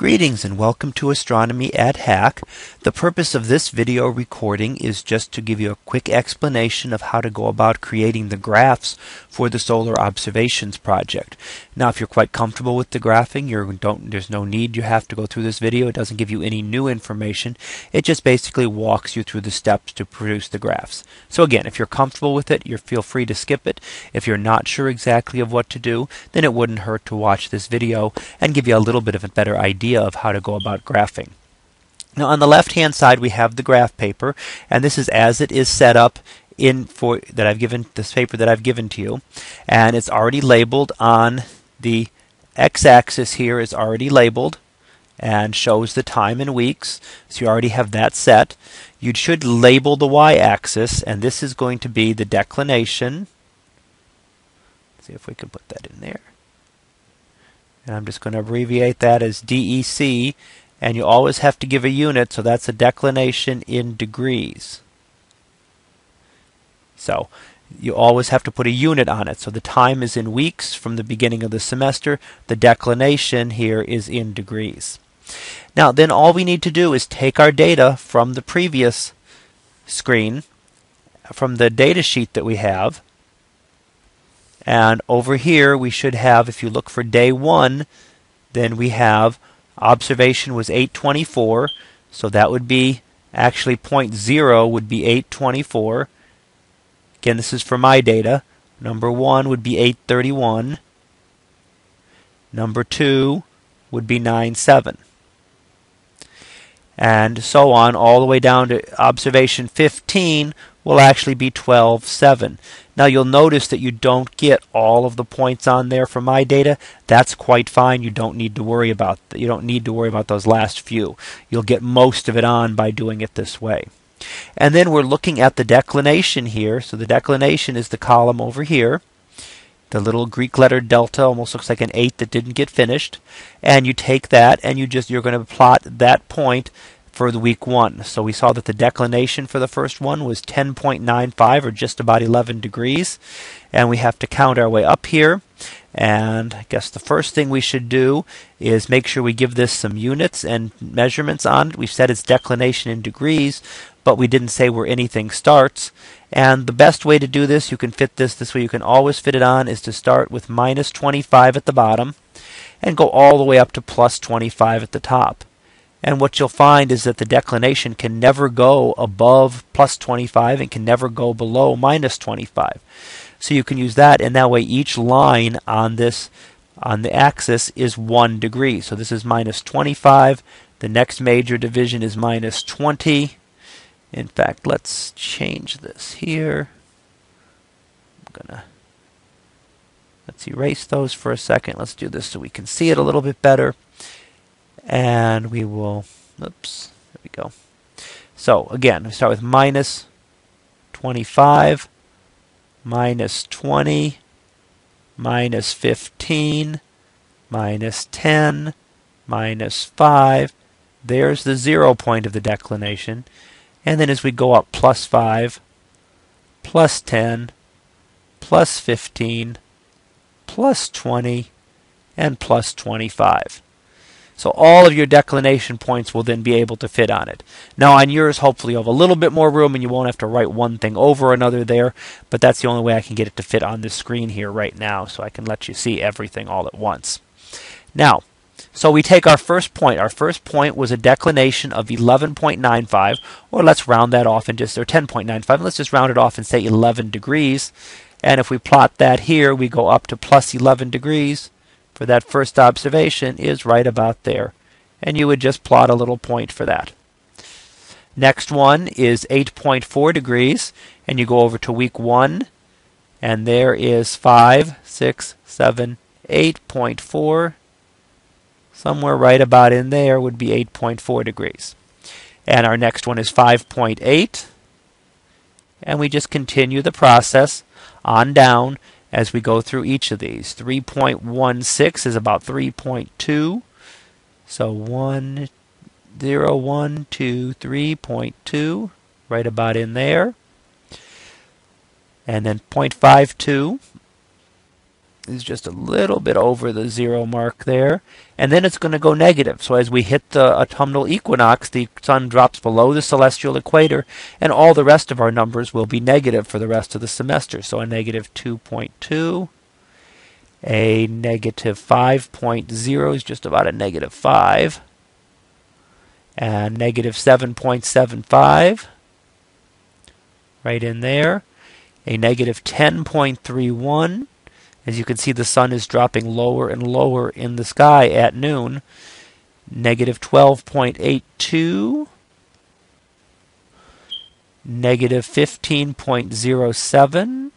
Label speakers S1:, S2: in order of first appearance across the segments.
S1: Greetings and welcome to Astronomy at HACC. The purpose of this video recording is just to give you a quick explanation of how to go about creating the graphs for the Solar Observations Project. Now if you're quite comfortable with the graphing, you don't there's no need you have to go through this video. It doesn't give you any new information. It just basically walks you through the steps to produce the graphs. So again, if you're comfortable with it, you feel free to skip it. If you're not sure exactly of what to do, then it wouldn't hurt to watch this video and give you a little bit of a better idea idea of how to go about graphing. Now on the left hand side we have the graph paper and this is as it is set up in for that I've given this paper that I've given to you. And it's already labeled on the x-axis here is already labeled and shows the time in weeks. So you already have that set. You should label the y-axis and this is going to be the declination. Let's see if we can put that in there and I'm just going to abbreviate that as DEC. And you always have to give a unit, so that's a declination in degrees. So you always have to put a unit on it. So the time is in weeks from the beginning of the semester. The declination here is in degrees. Now, then all we need to do is take our data from the previous screen, from the data sheet that we have, and over here, we should have, if you look for day one, then we have observation was 824. So that would be actually point zero would be 824. Again, this is for my data. Number one would be 831. Number two would be 97. And so on, all the way down to observation 15 will actually be 12.7. Now you'll notice that you don't get all of the points on there for my data. That's quite fine. You don't need to worry about you don't need to worry about those last few. You'll get most of it on by doing it this way. And then we're looking at the declination here. So the declination is the column over here. The little Greek letter delta almost looks like an 8 that didn't get finished. And you take that and you just you're going to plot that point for the week one. So we saw that the declination for the first one was 10.95 or just about 11 degrees. And we have to count our way up here. And I guess the first thing we should do is make sure we give this some units and measurements on it. We've said it's declination in degrees, but we didn't say where anything starts. And the best way to do this, you can fit this this way, you can always fit it on, is to start with minus 25 at the bottom and go all the way up to plus 25 at the top. And what you'll find is that the declination can never go above plus 25 and can never go below minus 25. So you can use that, and that way each line on this on the axis is one degree. So this is minus 25. The next major division is minus 20. In fact, let's change this here. I'm gonna let's erase those for a second. Let's do this so we can see it a little bit better and we will, oops, there we go. So again, we start with minus 25, minus 20, minus 15, minus 10, minus 5. There's the zero point of the declination. And then as we go up, plus 5, plus 10, plus 15, plus 20, and plus 25. So all of your declination points will then be able to fit on it. Now on yours, hopefully you'll have a little bit more room and you won't have to write one thing over another there, but that's the only way I can get it to fit on this screen here right now so I can let you see everything all at once. Now, so we take our first point. Our first point was a declination of 11.95, or let's round that off and just, or 10.95. Let's just round it off and say 11 degrees. And if we plot that here, we go up to plus 11 degrees for that first observation is right about there. And you would just plot a little point for that. Next one is 8.4 degrees, and you go over to week 1, and there is 5, 6, 7, 8.4. Somewhere right about in there would be 8.4 degrees. And our next one is 5.8. And we just continue the process on down as we go through each of these. 3.16 is about 3.2. So 1, 0, 1, 2, 3.2, right about in there. And then 0.52 is just a little bit over the zero mark there. And then it's going to go negative. So as we hit the autumnal equinox, the sun drops below the celestial equator, and all the rest of our numbers will be negative for the rest of the semester. So a negative 2.2, a negative 5.0 is just about a negative 5, and negative 7.75 right in there, a negative 10.31 as you can see, the sun is dropping lower and lower in the sky at noon. Negative 12.82. Negative 15.07.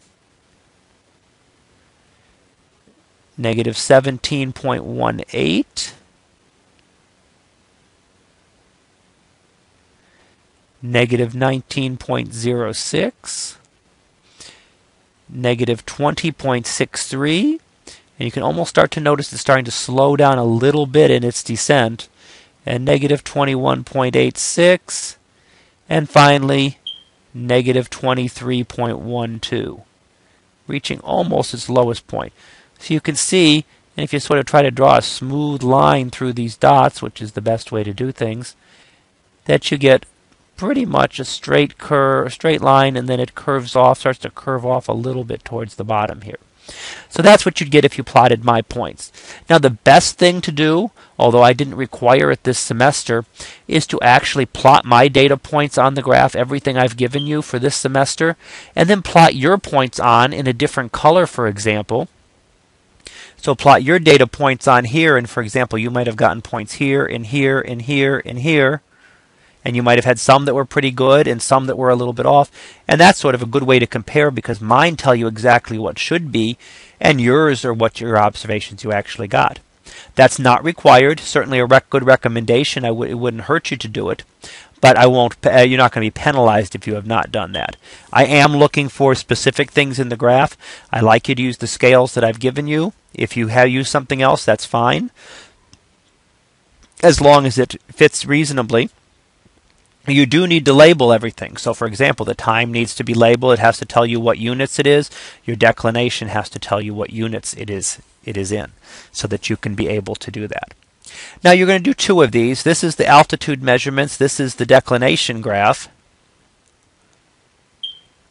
S1: Negative 17.18. Negative 19.06 negative 20.63. And you can almost start to notice it's starting to slow down a little bit in its descent. And negative 21.86. And finally, negative 23.12, reaching almost its lowest point. So you can see, and if you sort of try to draw a smooth line through these dots, which is the best way to do things, that you get pretty much a straight curve, straight line, and then it curves off, starts to curve off a little bit towards the bottom here. So that's what you'd get if you plotted my points. Now the best thing to do, although I didn't require it this semester, is to actually plot my data points on the graph, everything I've given you for this semester, and then plot your points on in a different color, for example. So plot your data points on here, and for example, you might have gotten points here, and here, and here, and here and you might have had some that were pretty good and some that were a little bit off. And that's sort of a good way to compare because mine tell you exactly what should be, and yours are what your observations you actually got. That's not required. Certainly a rec- good recommendation. I w- it wouldn't hurt you to do it, but I won't. Uh, you're not going to be penalized if you have not done that. I am looking for specific things in the graph. I like you to use the scales that I've given you. If you have used something else, that's fine, as long as it fits reasonably you do need to label everything. So, for example, the time needs to be labeled. It has to tell you what units it is. Your declination has to tell you what units it is it is in, so that you can be able to do that. Now, you're going to do two of these. This is the altitude measurements. This is the declination graph.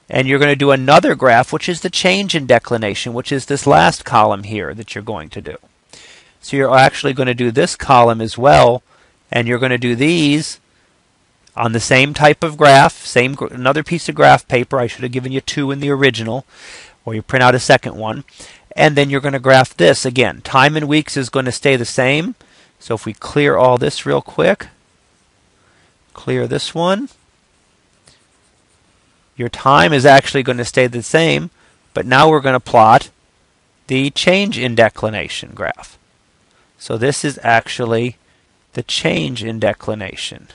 S1: And you're going to do another graph, which is the change in declination, which is this last column here that you're going to do. So you're actually going to do this column as well, and you're going to do these on the same type of graph, same another piece of graph paper. I should have given you two in the original, or you print out a second one. And then you're going to graph this again. Time in weeks is going to stay the same. So if we clear all this real quick, clear this one, your time is actually going to stay the same, but now we're going to plot the change in declination graph. So this is actually the change in declination.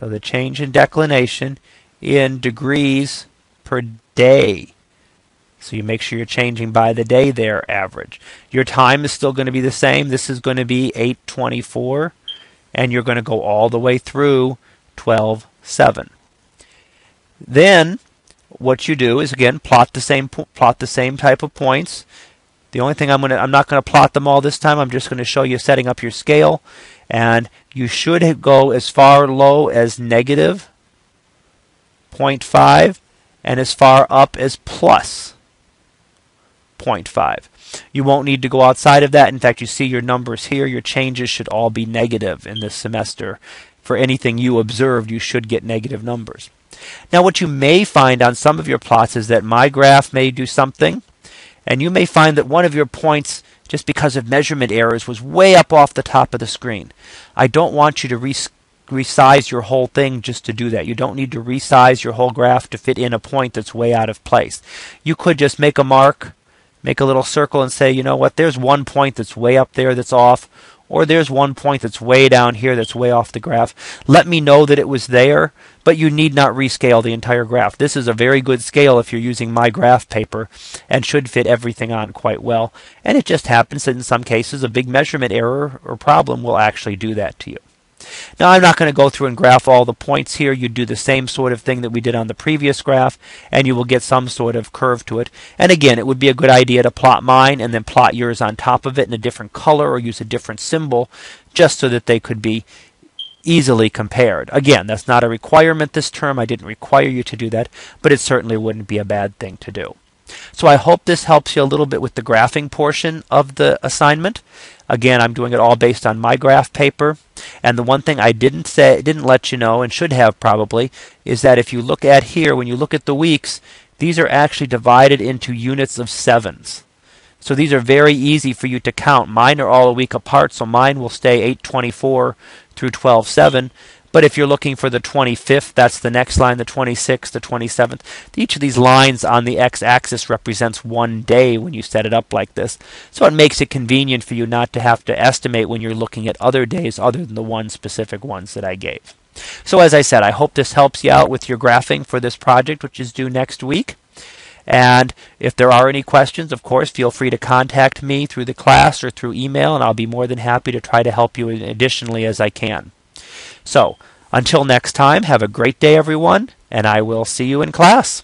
S1: So the change in declination in degrees per day. So you make sure you're changing by the day there, average. Your time is still going to be the same. This is going to be 824, and you're going to go all the way through 12.7. Then what you do is again plot the same plot the same type of points. The only thing I'm going to I'm not going to plot them all this time. I'm just going to show you setting up your scale and you should go as far low as negative 0.5 and as far up as plus 0.5. You won't need to go outside of that. In fact, you see your numbers here. Your changes should all be negative in this semester. For anything you observed, you should get negative numbers. Now, what you may find on some of your plots is that my graph may do something, and you may find that one of your points just because of measurement errors was way up off the top of the screen. I don't want you to res- resize your whole thing just to do that. You don't need to resize your whole graph to fit in a point that's way out of place. You could just make a mark, make a little circle and say, you know what, there's one point that's way up there that's off, or there's one point that's way down here that's way off the graph. Let me know that it was there, but you need not rescale the entire graph. This is a very good scale if you're using my graph paper and should fit everything on quite well. And it just happens that in some cases a big measurement error or problem will actually do that to you. Now I'm not going to go through and graph all the points here. You do the same sort of thing that we did on the previous graph and you will get some sort of curve to it. And again, it would be a good idea to plot mine and then plot yours on top of it in a different color or use a different symbol just so that they could be easily compared. Again, that's not a requirement this term. I didn't require you to do that, but it certainly wouldn't be a bad thing to do. So I hope this helps you a little bit with the graphing portion of the assignment. Again, I'm doing it all based on my graph paper. And the one thing I didn't say, didn't let you know, and should have probably, is that if you look at here, when you look at the weeks, these are actually divided into units of sevens. So these are very easy for you to count. Mine are all a week apart, so mine will stay 824 through 12.7. But if you're looking for the 25th, that's the next line, the 26th, the 27th. Each of these lines on the x-axis represents one day when you set it up like this. So it makes it convenient for you not to have to estimate when you're looking at other days other than the one specific ones that I gave. So as I said, I hope this helps you out with your graphing for this project, which is due next week. And if there are any questions, of course, feel free to contact me through the class or through email, and I'll be more than happy to try to help you additionally as I can. So, until next time, have a great day, everyone, and I will see you in class.